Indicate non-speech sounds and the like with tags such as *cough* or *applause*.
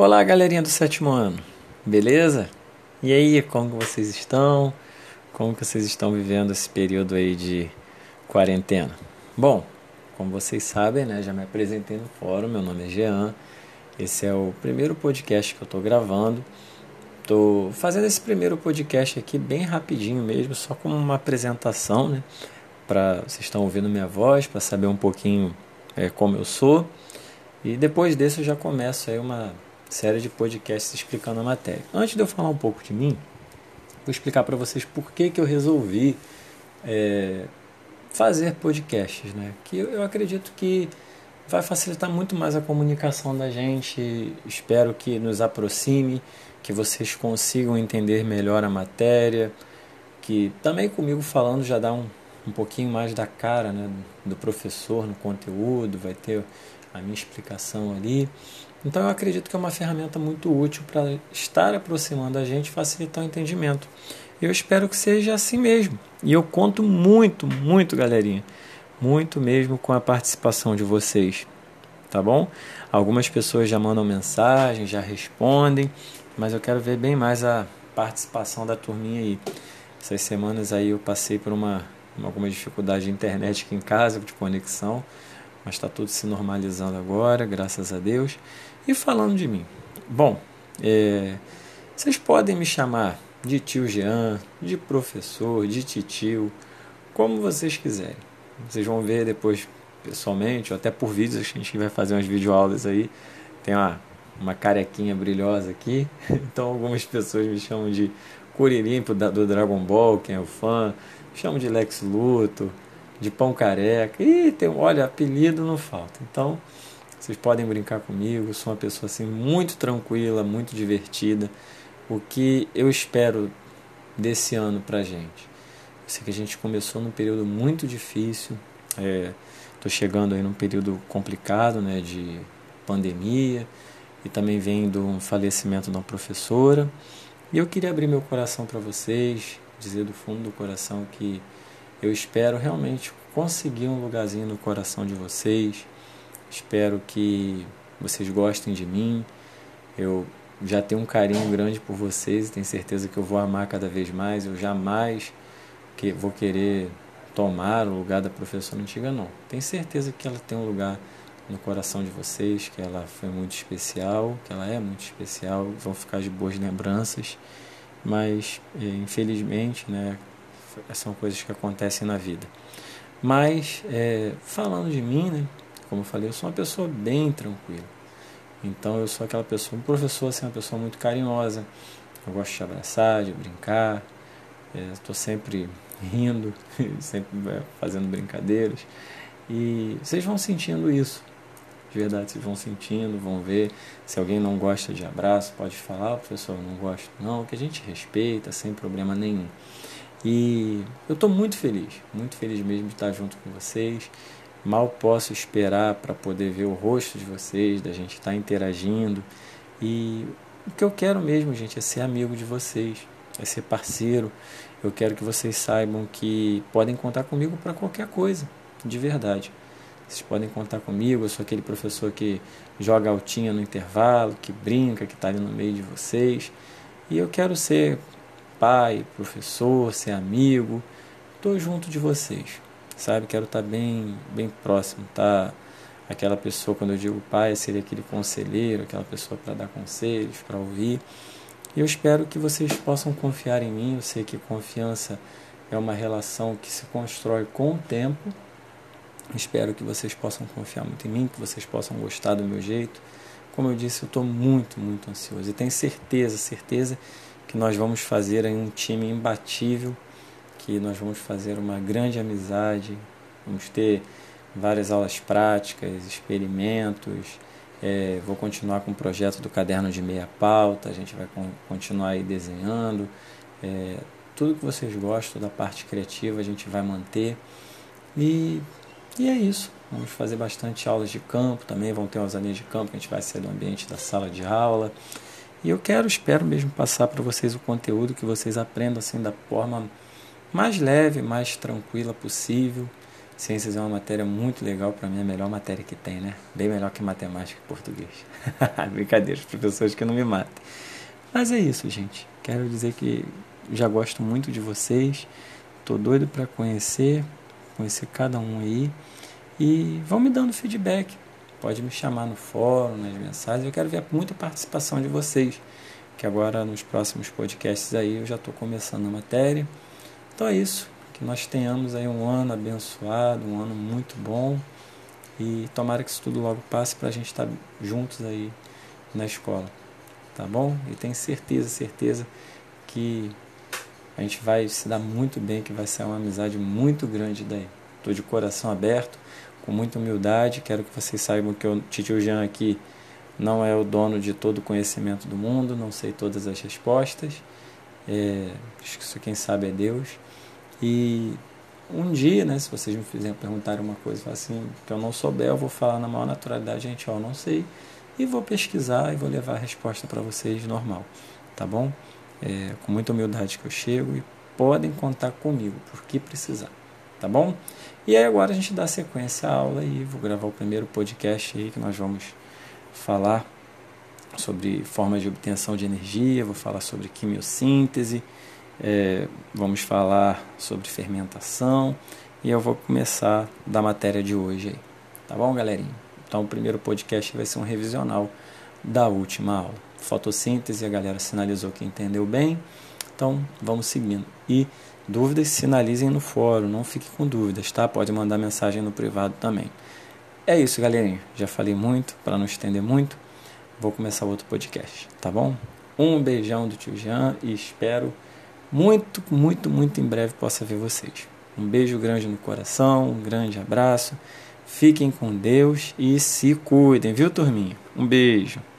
Olá, galerinha do sétimo ano, beleza? E aí, como vocês estão? Como que vocês estão vivendo esse período aí de quarentena? Bom, como vocês sabem, né, já me apresentei no fórum, meu nome é Jean. Esse é o primeiro podcast que eu estou gravando. Estou fazendo esse primeiro podcast aqui bem rapidinho mesmo, só como uma apresentação, né? Para vocês estão ouvindo minha voz, para saber um pouquinho é, como eu sou. E depois desse eu já começo aí uma série de podcasts explicando a matéria. Antes de eu falar um pouco de mim, vou explicar para vocês por que, que eu resolvi é, fazer podcasts, né? Que eu, acredito que vai facilitar muito mais a comunicação da gente. Espero que nos aproxime, que vocês consigam entender melhor a matéria, que também comigo falando já dá um, um pouquinho mais da cara né, do professor no conteúdo, vai ter a minha explicação ali. Então eu acredito que é uma ferramenta muito útil para estar aproximando a gente facilitar o entendimento. Eu espero que seja assim mesmo. E eu conto muito, muito, galerinha. Muito mesmo com a participação de vocês. Tá bom? Algumas pessoas já mandam mensagem, já respondem, mas eu quero ver bem mais a participação da turminha aí. Essas semanas aí eu passei por uma, alguma dificuldade de internet aqui em casa, de conexão mas está tudo se normalizando agora, graças a Deus. E falando de mim, bom, é, vocês podem me chamar de tio Jean, de professor, de titio, como vocês quiserem. Vocês vão ver depois pessoalmente, ou até por vídeos, a gente vai fazer umas videoaulas aí. Tem uma, uma carequinha brilhosa aqui, *laughs* então algumas pessoas me chamam de Curirimpo do Dragon Ball, quem é o fã, me chamam de Lex Luthor, de pão careca. E tem, olha, apelido não falta. Então, vocês podem brincar comigo. Sou uma pessoa assim muito tranquila, muito divertida. O que eu espero desse ano pra gente? Eu sei que a gente começou num período muito difícil. Estou é, chegando aí num período complicado, né, de pandemia e também vem do falecimento de uma professora. E eu queria abrir meu coração para vocês, dizer do fundo do coração que eu espero realmente conseguir um lugarzinho no coração de vocês. Espero que vocês gostem de mim. Eu já tenho um carinho grande por vocês e tenho certeza que eu vou amar cada vez mais. Eu jamais que vou querer tomar o lugar da professora antiga, não. Tenho certeza que ela tem um lugar no coração de vocês, que ela foi muito especial, que ela é muito especial, vão ficar de boas lembranças, mas eh, infelizmente, né, são coisas que acontecem na vida. Mas, é, falando de mim, né, como eu falei, eu sou uma pessoa bem tranquila. Então, eu sou aquela pessoa, um professor assim, uma pessoa muito carinhosa. Eu gosto de abraçar, de brincar. Estou é, sempre rindo, *laughs* sempre é, fazendo brincadeiras. E vocês vão sentindo isso. De verdade, vocês vão sentindo, vão ver. Se alguém não gosta de abraço, pode falar, professor, eu não gosto. Não, que a gente respeita, sem problema nenhum. E eu estou muito feliz, muito feliz mesmo de estar junto com vocês. Mal posso esperar para poder ver o rosto de vocês, da gente estar interagindo. E o que eu quero mesmo, gente, é ser amigo de vocês, é ser parceiro. Eu quero que vocês saibam que podem contar comigo para qualquer coisa, de verdade. Vocês podem contar comigo, eu sou aquele professor que joga altinha no intervalo, que brinca, que está ali no meio de vocês. E eu quero ser pai, professor, ser amigo. Estou junto de vocês, sabe? Quero estar tá bem, bem próximo, tá? Aquela pessoa, quando eu digo pai, seria aquele conselheiro, aquela pessoa para dar conselhos, para ouvir. E eu espero que vocês possam confiar em mim. Eu sei que confiança é uma relação que se constrói com o tempo. Espero que vocês possam confiar muito em mim, que vocês possam gostar do meu jeito. Como eu disse, eu estou muito, muito ansioso. E tenho certeza, certeza que nós vamos fazer um time imbatível, que nós vamos fazer uma grande amizade, vamos ter várias aulas práticas, experimentos. É, vou continuar com o projeto do caderno de meia pauta, a gente vai continuar aí desenhando. É, tudo que vocês gostam da parte criativa a gente vai manter. E, e é isso. Vamos fazer bastante aulas de campo também, vão ter umas aulas de campo que a gente vai sair do ambiente da sala de aula. E eu quero, espero mesmo passar para vocês o conteúdo que vocês aprendam assim da forma mais leve, mais tranquila possível, Ciências é uma matéria muito legal, para mim é a melhor matéria que tem, né? Bem melhor que matemática e português. *laughs* Brincadeira, os professores que não me matem. Mas é isso, gente. Quero dizer que já gosto muito de vocês. Tô doido para conhecer, conhecer cada um aí. E vão me dando feedback. Pode me chamar no fórum, nas mensagens. Eu quero ver muita participação de vocês. Que agora nos próximos podcasts aí eu já estou começando a matéria. Então é isso. Que nós tenhamos aí um ano abençoado, um ano muito bom. E tomara que isso tudo logo passe para a gente estar tá juntos aí na escola. Tá bom? E tenho certeza, certeza que a gente vai se dar muito bem, que vai ser uma amizade muito grande daí. Estou de coração aberto com muita humildade. Quero que vocês saibam que o Tio Jean aqui não é o dono de todo o conhecimento do mundo, não sei todas as respostas. É, acho que isso quem sabe é Deus. E um dia, né, se vocês me fizerem perguntar uma coisa assim, que eu não souber, eu vou falar na maior naturalidade, gente, ó, não sei, e vou pesquisar e vou levar a resposta para vocês normal, tá bom? É, com muita humildade que eu chego e podem contar comigo por que precisar, tá bom? E aí agora a gente dá sequência à aula e vou gravar o primeiro podcast aí que nós vamos falar sobre formas de obtenção de energia, vou falar sobre quimiossíntese, é, vamos falar sobre fermentação e eu vou começar da matéria de hoje aí. Tá bom, galerinha? Então o primeiro podcast vai ser um revisional da última aula. Fotossíntese, a galera sinalizou que entendeu bem. Então vamos seguindo. E Dúvidas, sinalizem no fórum, não fiquem com dúvidas, tá? Pode mandar mensagem no privado também. É isso, galerinha. Já falei muito, para não estender muito. Vou começar outro podcast, tá bom? Um beijão do tio Jean e espero muito, muito, muito em breve possa ver vocês. Um beijo grande no coração, um grande abraço. Fiquem com Deus e se cuidem, viu, turminha? Um beijo.